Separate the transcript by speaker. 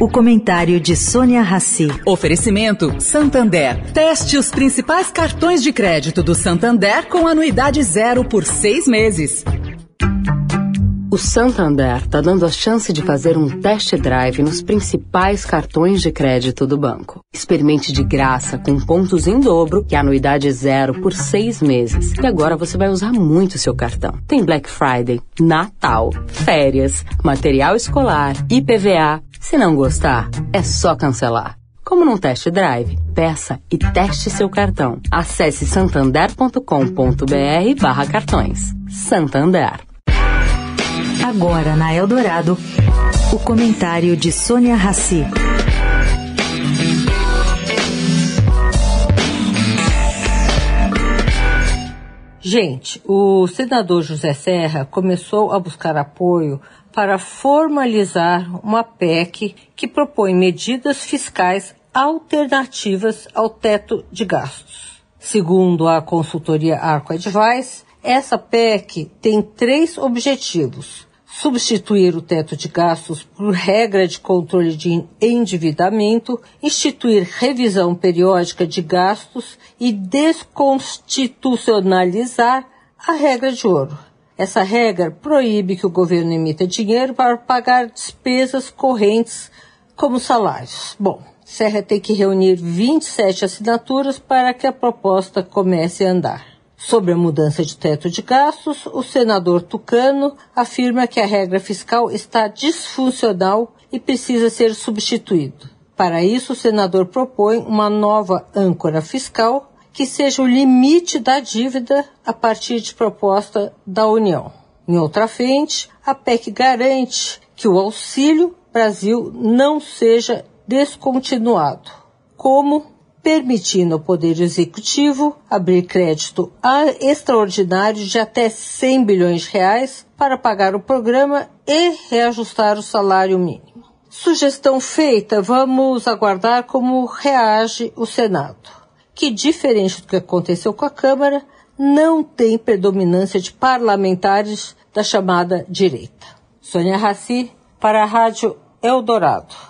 Speaker 1: O comentário de Sônia Rassi.
Speaker 2: Oferecimento Santander. Teste os principais cartões de crédito do Santander com anuidade zero por seis meses.
Speaker 3: O Santander está dando a chance de fazer um test drive nos principais cartões de crédito do banco. Experimente de graça com pontos em dobro e anuidade zero por seis meses. E agora você vai usar muito seu cartão. Tem Black Friday, Natal, férias, material escolar, IPVA. Se não gostar, é só cancelar. Como num test drive, peça e teste seu cartão. Acesse santander.com.br barra cartões. Santander.
Speaker 1: Agora na Eldorado, o comentário de Sônia Rassi.
Speaker 4: Gente, o senador José Serra começou a buscar apoio para formalizar uma PEC que propõe medidas fiscais alternativas ao teto de gastos. Segundo a consultoria Arco Advice, essa PEC tem três objetivos substituir o teto de gastos por regra de controle de endividamento, instituir revisão periódica de gastos e desconstitucionalizar a regra de ouro. Essa regra proíbe que o governo emita dinheiro para pagar despesas correntes como salários. Bom, Serra tem que reunir 27 assinaturas para que a proposta comece a andar. Sobre a mudança de teto de gastos, o senador Tucano afirma que a regra fiscal está disfuncional e precisa ser substituído. Para isso, o senador propõe uma nova âncora fiscal que seja o limite da dívida a partir de proposta da União. Em outra frente, a PEC garante que o Auxílio Brasil não seja descontinuado, como permitindo ao Poder Executivo abrir crédito extraordinário de até 100 bilhões de reais para pagar o programa e reajustar o salário mínimo. Sugestão feita, vamos aguardar como reage o Senado, que, diferente do que aconteceu com a Câmara, não tem predominância de parlamentares da chamada direita. Sônia Raci, para a Rádio Eldorado.